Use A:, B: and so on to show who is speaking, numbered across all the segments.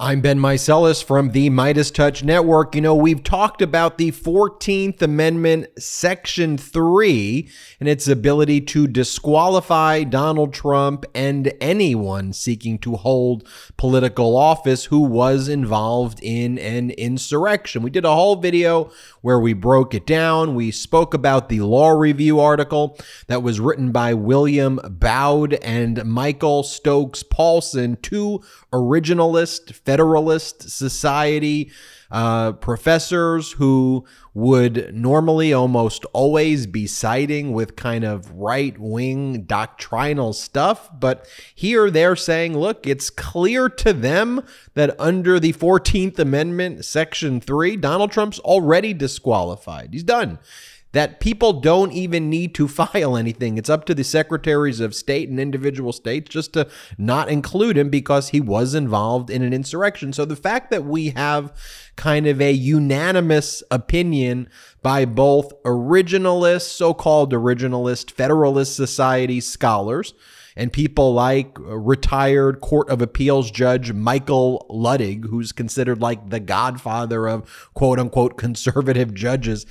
A: I'm Ben Meiselas from the MeidasTouch Network. You know, we've talked about the 14th Amendment, Section 3, and its ability to disqualify Donald Trump and anyone seeking to hold political office who was involved in an insurrection. We did a whole video where we broke it down. We spoke about the law review article that was written by William Baude and Michael Stokes Paulsen, two originalist Federalist Society uh, professors who would normally almost always be siding with kind of right wing doctrinal stuff. But here they're saying, look, it's clear to them that under the 14th Amendment, Section 3, Donald Trump's already disqualified. He's done that people don't even need to file anything. It's up to the secretaries of state and individual states just to not include him because he was involved in an insurrection. So the fact that we have kind of a unanimous opinion by both originalist, so called originalist, Federalist Society scholars, and people like uh, retired Court of Appeals Judge Michael Luttig, who's considered like the godfather of quote unquote conservative judges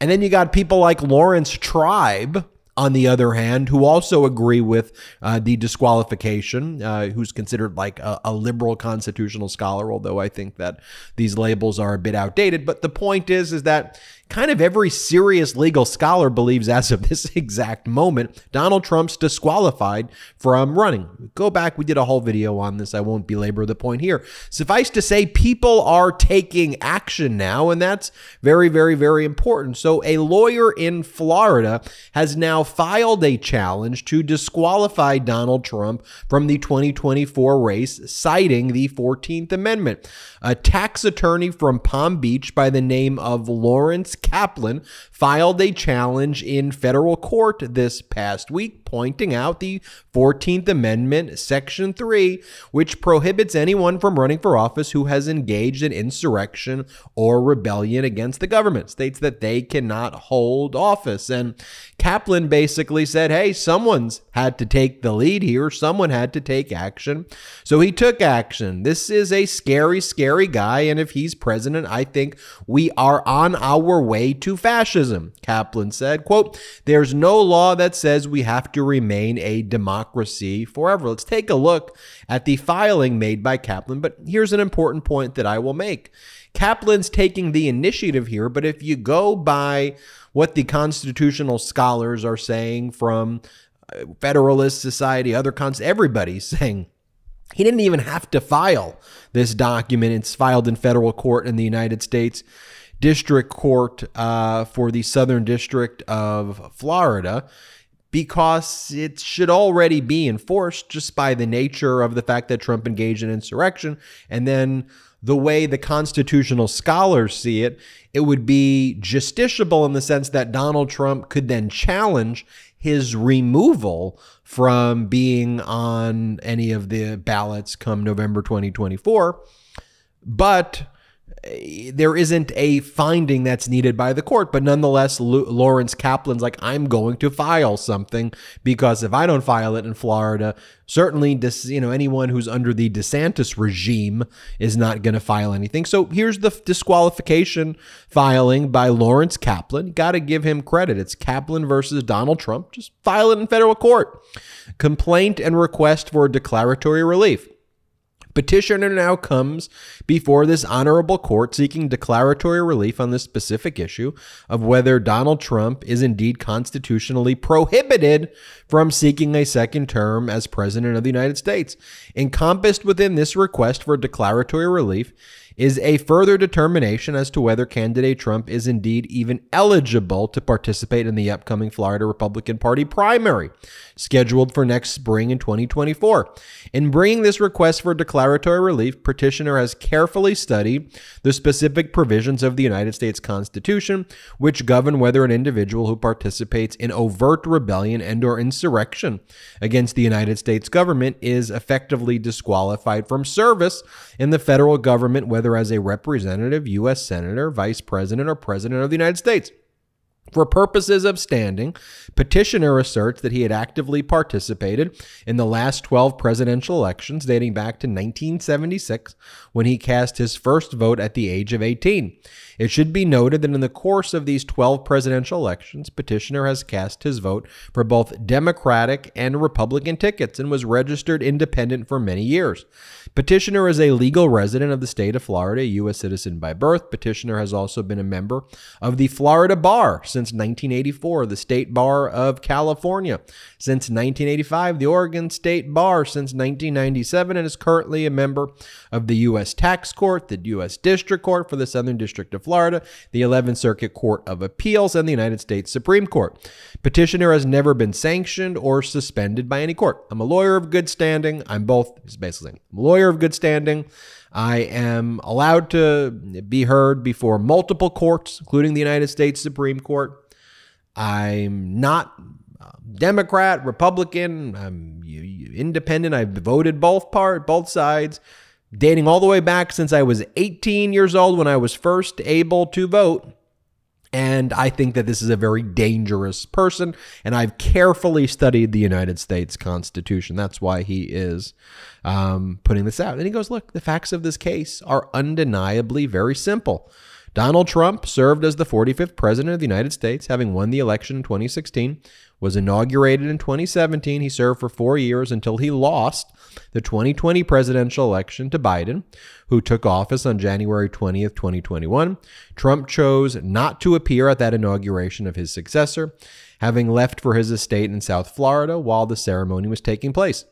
A: and then you got people like Laurence Tribe, on the other hand, who also agree with uh, the disqualification, uh, who's considered like a, a, liberal constitutional scholar, although I think that these labels are a bit outdated. But the point is, is that kind of every serious legal scholar believes as of this exact moment, Donald Trump's disqualified from running. Go back, we did a whole video on this. I won't belabor the point here. Suffice to say, people are taking action now, and that's very, very, very important. So, a lawyer in Florida has now filed a challenge to disqualify Donald Trump from the 2024 race, citing the 14th Amendment. A tax attorney from Palm Beach by the name of Lawrence Kaplan filed a challenge in federal court this past week, pointing out the 14th Amendment, Section 3, which prohibits anyone from running for office who has engaged in insurrection or rebellion against the government, states that they cannot hold office. And Kaplan basically said, hey, someone's had to take the lead here, someone had to take action. So he took action. This is a scary, scary guy. And if he's president, I think we are on our way to fascism, Kaplan said. Quote, there's no law that says we have to remain a democracy forever. Let's take a look at the filing made by Kaplan. But here's an important point that I will make. Kaplan's taking the initiative here, but if you go by what the constitutional scholars are saying from uh, Federalist Society, other cons, everybody's saying he didn't even have to file this document. It's filed in federal court in the United States district court uh, for the Southern District of Florida because it should already be enforced just by the nature of the fact that Trump engaged in insurrection. And then the way the constitutional scholars see it, it would be justiciable in the sense that Donald Trump could then challenge his removal from being on any of the ballots come November 2024. But there isn't a finding that's needed by the court, but nonetheless, Lawrence Kaplan's like, I'm going to file something because if I don't file it in Florida, certainly, dis- you know, anyone who's under the DeSantis regime is not going to file anything. So here's the disqualification filing by Lawrence Kaplan. Got to give him credit. It's Kaplan versus Donald Trump. Just file it in federal court. Complaint and request for declaratory relief. Petitioner now comes before this honorable court seeking declaratory relief on this specific issue of whether Donald Trump is indeed constitutionally prohibited from seeking a second term as President of the United States. Encompassed within this request for declaratory relief is a further determination as to whether candidate Trump is indeed even eligible to participate in the upcoming Florida Republican Party primary, scheduled for next spring in 2024. In bringing this request for declaratory relief, petitioner has carefully studied the specific provisions of the United States Constitution which govern whether an individual who participates in overt rebellion and or insurrection against the United States government is effectively disqualified from service in the federal government whether as a representative, US senator, vice president or president of the United States. For purposes of standing, petitioner asserts that he had actively participated in the last 12 presidential elections dating back to 1976 when he cast his first vote at the age of 18. It should be noted that in the course of these 12 presidential elections, petitioner has cast his vote for both Democratic and Republican tickets and was registered independent for many years. Petitioner is a legal resident of the state of Florida, a U.S. citizen by birth. Petitioner has also been a member of the Florida Bar since 1984, the State Bar of California since 1985, the Oregon State Bar since 1997, and is currently a member of the U.S. Tax Court, the U.S. District Court for the Southern District of Florida, the 11th Circuit Court of Appeals, and the United States Supreme Court. Petitioner has never been sanctioned or suspended by any court. I'm a lawyer of good standing. I'm both, he's basically saying, I'm a lawyer of good standing. I am allowed to be heard before multiple courts, including the United States Supreme Court. I'm not Democrat, Republican, I'm independent. I've voted both part, both sides, dating all the way back since I was 18 years old when I was first able to vote. And I think that this is a very dangerous person. And I've carefully studied the United States Constitution. That's why he is um, putting this out. And he goes, Look, the facts of this case are undeniably very simple. Donald Trump served as the 45th president of the United States, having won the election in 2016, was inaugurated in 2017. He served for four years until he lost the 2020 presidential election to Biden, who took office on January 20th, 2021. Trump chose not to appear at that inauguration of his successor, having left for his estate in South Florida while the ceremony was taking place.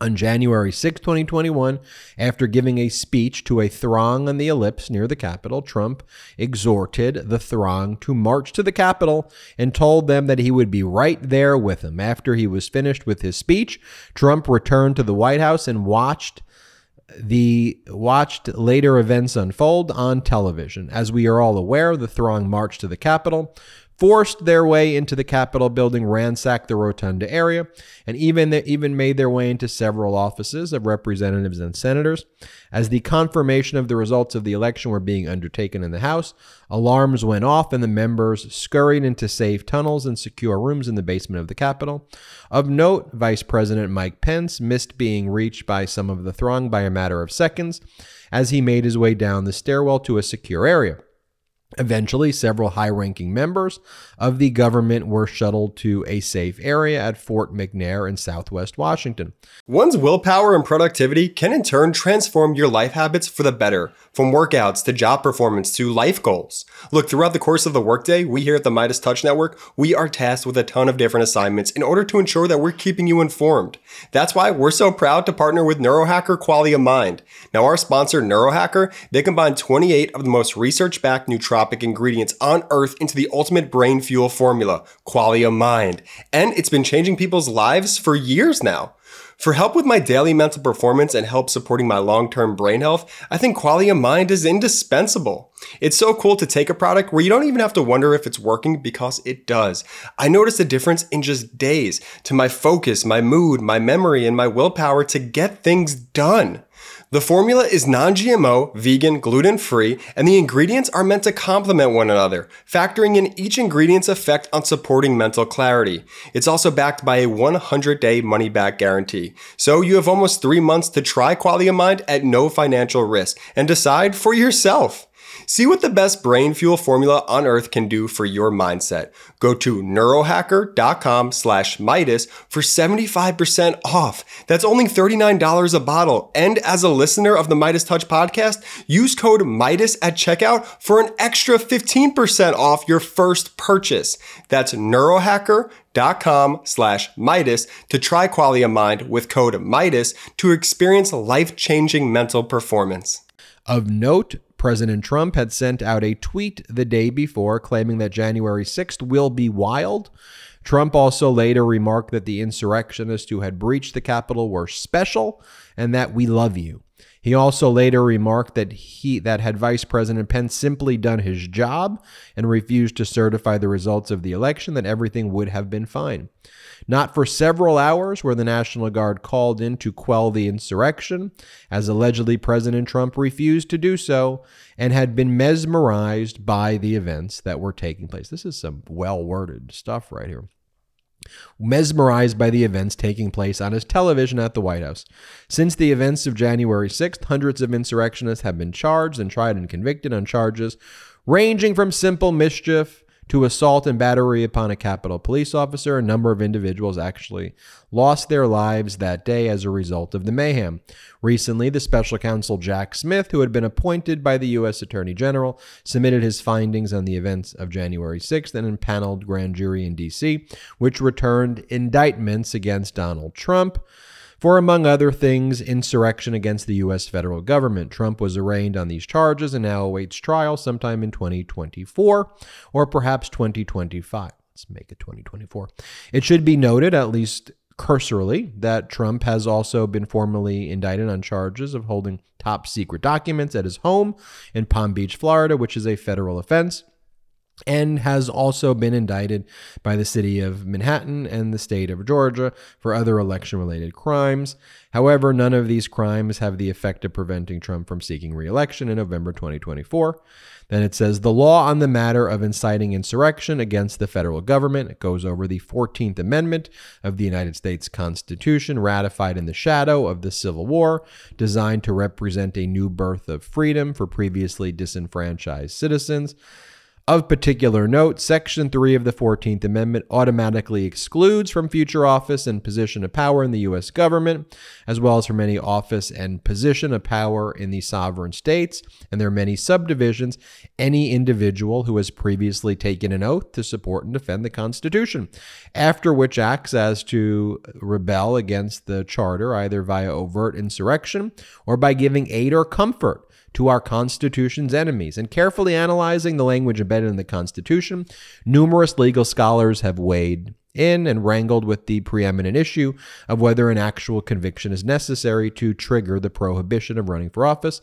A: On January 6, 2021, after giving a speech to a throng on the ellipse near the Capitol, Trump exhorted the throng to march to the Capitol and told them that he would be right there with them. After he was finished with his speech, Trump returned to the White House and watched the watched later events unfold on television. As we are all aware, the throng marched to the Capitol, forced their way into the Capitol building, ransacked the Rotunda area, and even, even made their way into several offices of representatives and senators. As the confirmation of the results of the election were being undertaken in the House, alarms went off and the members scurried into safe tunnels and secure rooms in the basement of the Capitol. Of note, Vice President Mike Pence missed being reached by some of the throng by a matter of seconds as he made his way down the stairwell to a secure area. Eventually, several high ranking members of the government were shuttled to a safe area at Fort McNair in southwest Washington.
B: One's willpower and productivity can in turn transform your life habits for the better, from workouts to job performance to life goals. Look, throughout the course of the workday, we here at the MeidasTouch Network, we are tasked with a ton of different assignments in order to ensure that we're keeping you informed. That's why we're so proud to partner with Neurohacker Qualia Mind. Now, our sponsor, Neurohacker, they combine 28 of the most research backed nootropics ingredients on earth into the ultimate brain fuel formula, Qualia Mind. And it's been changing people's lives for years now. For help with my daily mental performance and help supporting my long term brain health, I think Qualia Mind is indispensable. It's so cool to take a product where you don't even have to wonder if it's working because it does. I noticed a difference in just days to my focus, my mood, my memory, and my willpower to get things done. The formula is non GMO, vegan, gluten free, and the ingredients are meant to complement one another, factoring in each ingredient's effect on supporting mental clarity. It's also backed by a 100 day money back guarantee. So you have almost three months to try Qualia Mind at no financial risk and decide for yourself. See what the best brain fuel formula on earth can do for your mindset. Go to neurohacker.com slash Meidas for 75% off. That's only $39 a bottle. And as a listener of the Meidas Touch podcast, use code Meidas at checkout for an extra 15% off your first purchase. That's neurohacker.com slash Meidas to try Qualia Mind with code Meidas to experience life-changing mental performance.
A: Of note, President Trump had sent out a tweet the day before claiming that January 6th will be wild. Trump also later remarked that the insurrectionists who had breached the Capitol were special and that we love you. He also later remarked that he that had Vice President Pence simply done his job and refused to certify the results of the election, that everything would have been fine. Not for several hours were the National Guard called in to quell the insurrection, as allegedly President Trump refused to do so and had been mesmerized by the events that were taking place. This is some well worded stuff right here mesmerized by the events taking place on his television at the White House. Since the events of January 6th, hundreds of insurrectionists have been charged and tried and convicted on charges ranging from simple mischief to assault and battery upon a Capitol police officer. A number of individuals actually lost their lives that day as a result of the mayhem. Recently, the special counsel Jack Smith, who had been appointed by the U.S. Attorney General, submitted his findings on the events of January 6th and impaneled grand jury in D.C., which returned indictments against Donald Trump for, among other things, insurrection against the U.S. federal government. Trump was arraigned on these charges and now awaits trial sometime in 2024 or perhaps 2025. Let's make it 2024. It should be noted, at least cursorily, that Trump has also been formally indicted on charges of holding top secret documents at his home in Palm Beach, Florida, which is a federal offense and has also been indicted by the city of Manhattan and the state of Georgia for other election related crimes. However, none of these crimes have the effect of preventing Trump from seeking reelection in November 2024. Then it says the law on the matter of inciting insurrection against the federal government. It goes over the 14th Amendment of the United States Constitution, ratified in the shadow of the Civil War, designed to represent a new birth of freedom for previously disenfranchised citizens. Of particular note, Section 3 of the 14th Amendment automatically excludes from future office and position of power in the U.S. government, as well as from any office and position of power in the sovereign states, and there are many subdivisions, any individual who has previously taken an oath to support and defend the Constitution, after which acts as to rebel against the Charter either via overt insurrection or by giving aid or comfort to our Constitution's enemies. And carefully analyzing the language embedded in the Constitution, numerous legal scholars have weighed in and wrangled with the preeminent issue of whether an actual conviction is necessary to trigger the prohibition of running for office.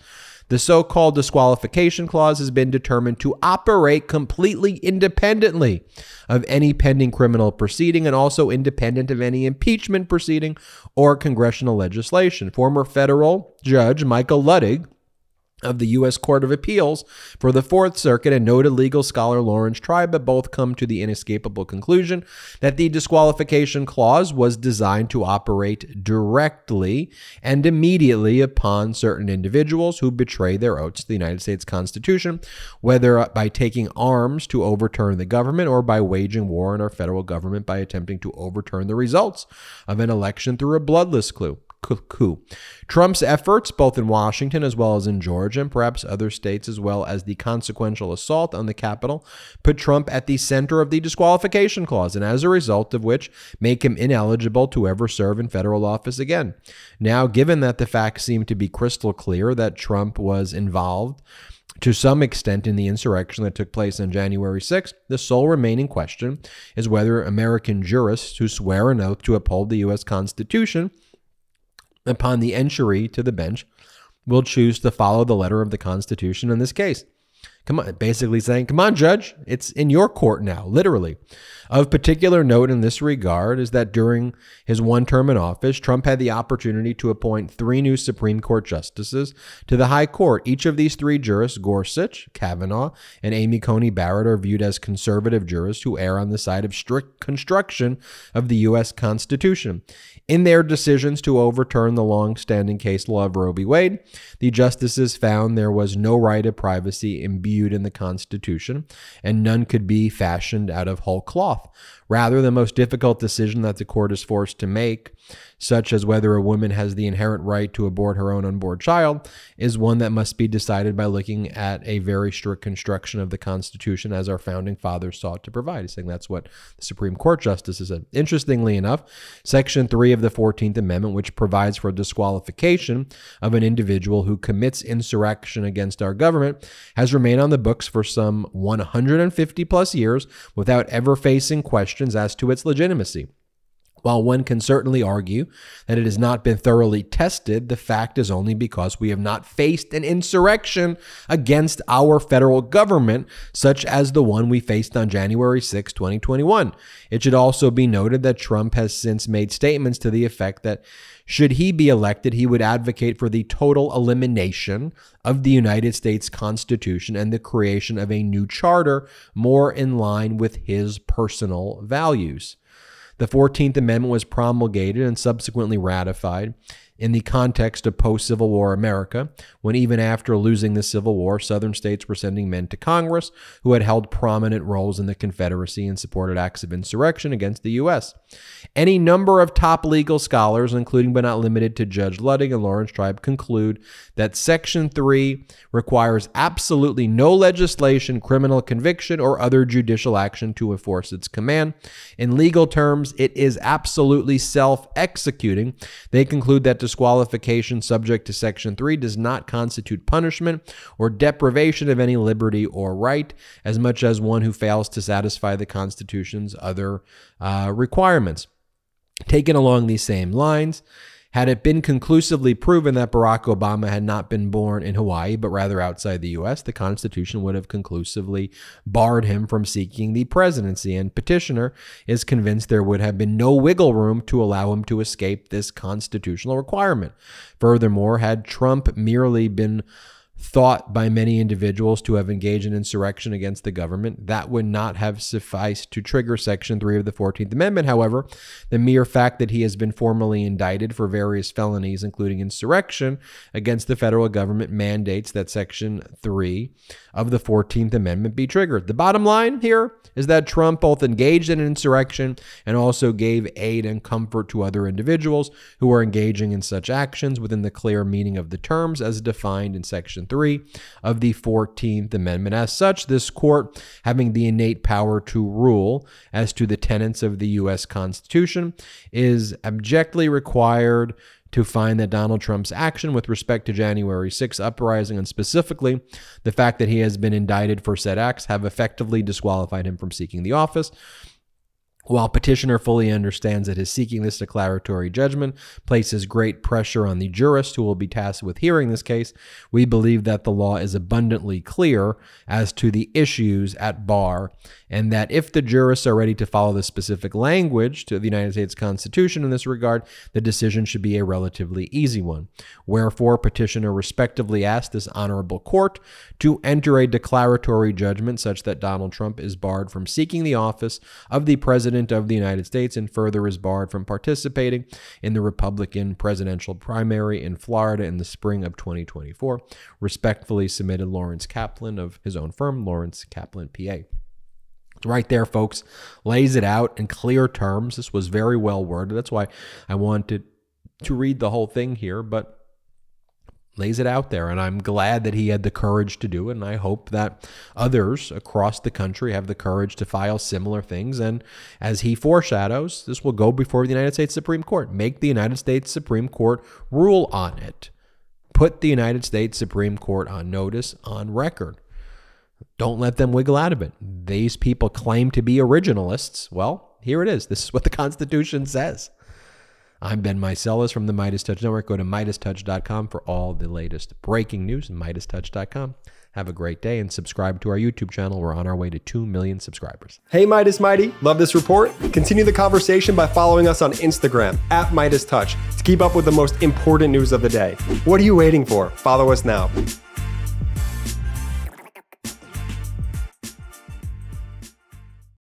A: The so called disqualification clause has been determined to operate completely independently of any pending criminal proceeding and also independent of any impeachment proceeding or congressional legislation. Former federal judge Michael Luttig of the U.S. Court of Appeals for the Fourth Circuit and noted legal scholar Laurence Tribe have both come to the inescapable conclusion that the disqualification clause was designed to operate directly and immediately upon certain individuals who betray their oaths to the United States Constitution, whether by taking arms to overturn the government or by waging war on our federal government by attempting to overturn the results of an election through a bloodless coup coup. Trump's efforts, both in Washington as well as in Georgia and perhaps other states, as well as the consequential assault on the Capitol, put Trump at the center of the disqualification clause, and as a result of which, make him ineligible to ever serve in federal office again. Now, given that the facts seem to be crystal clear that Trump was involved, to some extent in the insurrection that took place on January 6th, the sole remaining question is whether American jurists who swear an oath to uphold the U.S. Constitution upon the entry to the bench, will choose to follow the letter of the Constitution in this case. Come on, basically saying, come on, judge, it's in your court now, literally. Of particular note in this regard is that during his one term in office, Trump had the opportunity to appoint three new Supreme Court justices to the High Court. Each of these three jurists, Gorsuch, Kavanaugh, and Amy Coney Barrett, are viewed as conservative jurists who err on the side of strict construction of the U.S. Constitution. In their decisions to overturn the long standing case law of Roe v. Wade, the justices found there was no right of privacy imbued in the Constitution, and none could be fashioned out of whole cloth. Rather, the most difficult decision that the court is forced to make, such as whether a woman has the inherent right to abort her own unborn child, is one that must be decided by looking at a very strict construction of the Constitution as our founding fathers sought to provide. He's saying that's what the Supreme Court justices said. Interestingly enough, Section 3 of the 14th Amendment, which provides for disqualification of an individual who commits insurrection against our government, has remained on the books for some 150 plus years without ever facing questions as to its legitimacy. While one can certainly argue that it has not been thoroughly tested, the fact is only because we have not faced an insurrection against our federal government, such as the one we faced on January 6, 2021. It should also be noted that Trump has since made statements to the effect that should he be elected, he would advocate for the total elimination of the United States Constitution and the creation of a new charter more in line with his personal values. The 14th Amendment was promulgated and subsequently ratified in the context of post Civil War America, when even after losing the Civil War, Southern states were sending men to Congress who had held prominent roles in the Confederacy and supported acts of insurrection against the U.S. Any number of top legal scholars, including but not limited to Judge Luttig and Laurence Tribe, conclude that Section 3 requires absolutely no legislation, criminal conviction, or other judicial action to enforce its command. In legal terms, it is absolutely self executing. They conclude that disqualification subject to Section 3 does not constitute punishment or deprivation of any liberty or right, as much as one who fails to satisfy the Constitution's other uh, requirements. Taken along these same lines, had it been conclusively proven that Barack Obama had not been born in Hawaii, but rather outside the U.S., the Constitution would have conclusively barred him from seeking the presidency. And petitioner is convinced there would have been no wiggle room to allow him to escape this constitutional requirement. Furthermore, had Trump merely been thought by many individuals to have engaged in insurrection against the government. That would not have sufficed to trigger Section 3 of the 14th Amendment. However, the mere fact that he has been formally indicted for various felonies, including insurrection against the federal government, mandates that Section 3 of the 14th Amendment be triggered. The bottom line here is that Trump both engaged in an insurrection and also gave aid and comfort to other individuals who are engaging in such actions within the clear meaning of the terms as defined in Section 3 of the 14th Amendment. As such, this court, having the innate power to rule as to the tenets of the U.S. Constitution, is abjectly required to find that Donald Trump's action with respect to January 6 uprising and specifically the fact that he has been indicted for said acts have effectively disqualified him from seeking the office. While petitioner fully understands that his seeking this declaratory judgment places great pressure on the jurist who will be tasked with hearing this case, we believe that the law is abundantly clear as to the issues at bar, and that if the jurists are ready to follow the specific language to the United States Constitution in this regard, the decision should be a relatively easy one. Wherefore, petitioner respectively asked this honorable court to enter a declaratory judgment such that Donald Trump is barred from seeking the office of the president President of the United States and further is barred from participating in the Republican presidential primary in Florida in the spring of 2024. Respectfully submitted Lawrence Kaplan of his own firm, Lawrence Kaplan PA. Right there, folks, lays it out in clear terms. This was very well worded. That's why I wanted to read the whole thing here, but lays it out there. And I'm glad that he had the courage to do it. And I hope that others across the country have the courage to file similar things. And as he foreshadows, this will go before the United States Supreme Court. Make the United States Supreme Court rule on it. Put the United States Supreme Court on notice, on record. Don't let them wiggle out of it. These people claim to be originalists. Well, here it is. This is what the Constitution says. I'm Ben Meiselas from the MeidasTouch Network. Go to MeidasTouch.com for all the latest breaking news MeidasTouch.com. Have a great day and subscribe to our YouTube channel. We're on our way to 2 million subscribers.
B: Hey, Meidas Mighty. Love this report? Continue the conversation by following us on Instagram at MeidasTouch to keep up with the most important news of the day. What are you waiting for? Follow us now.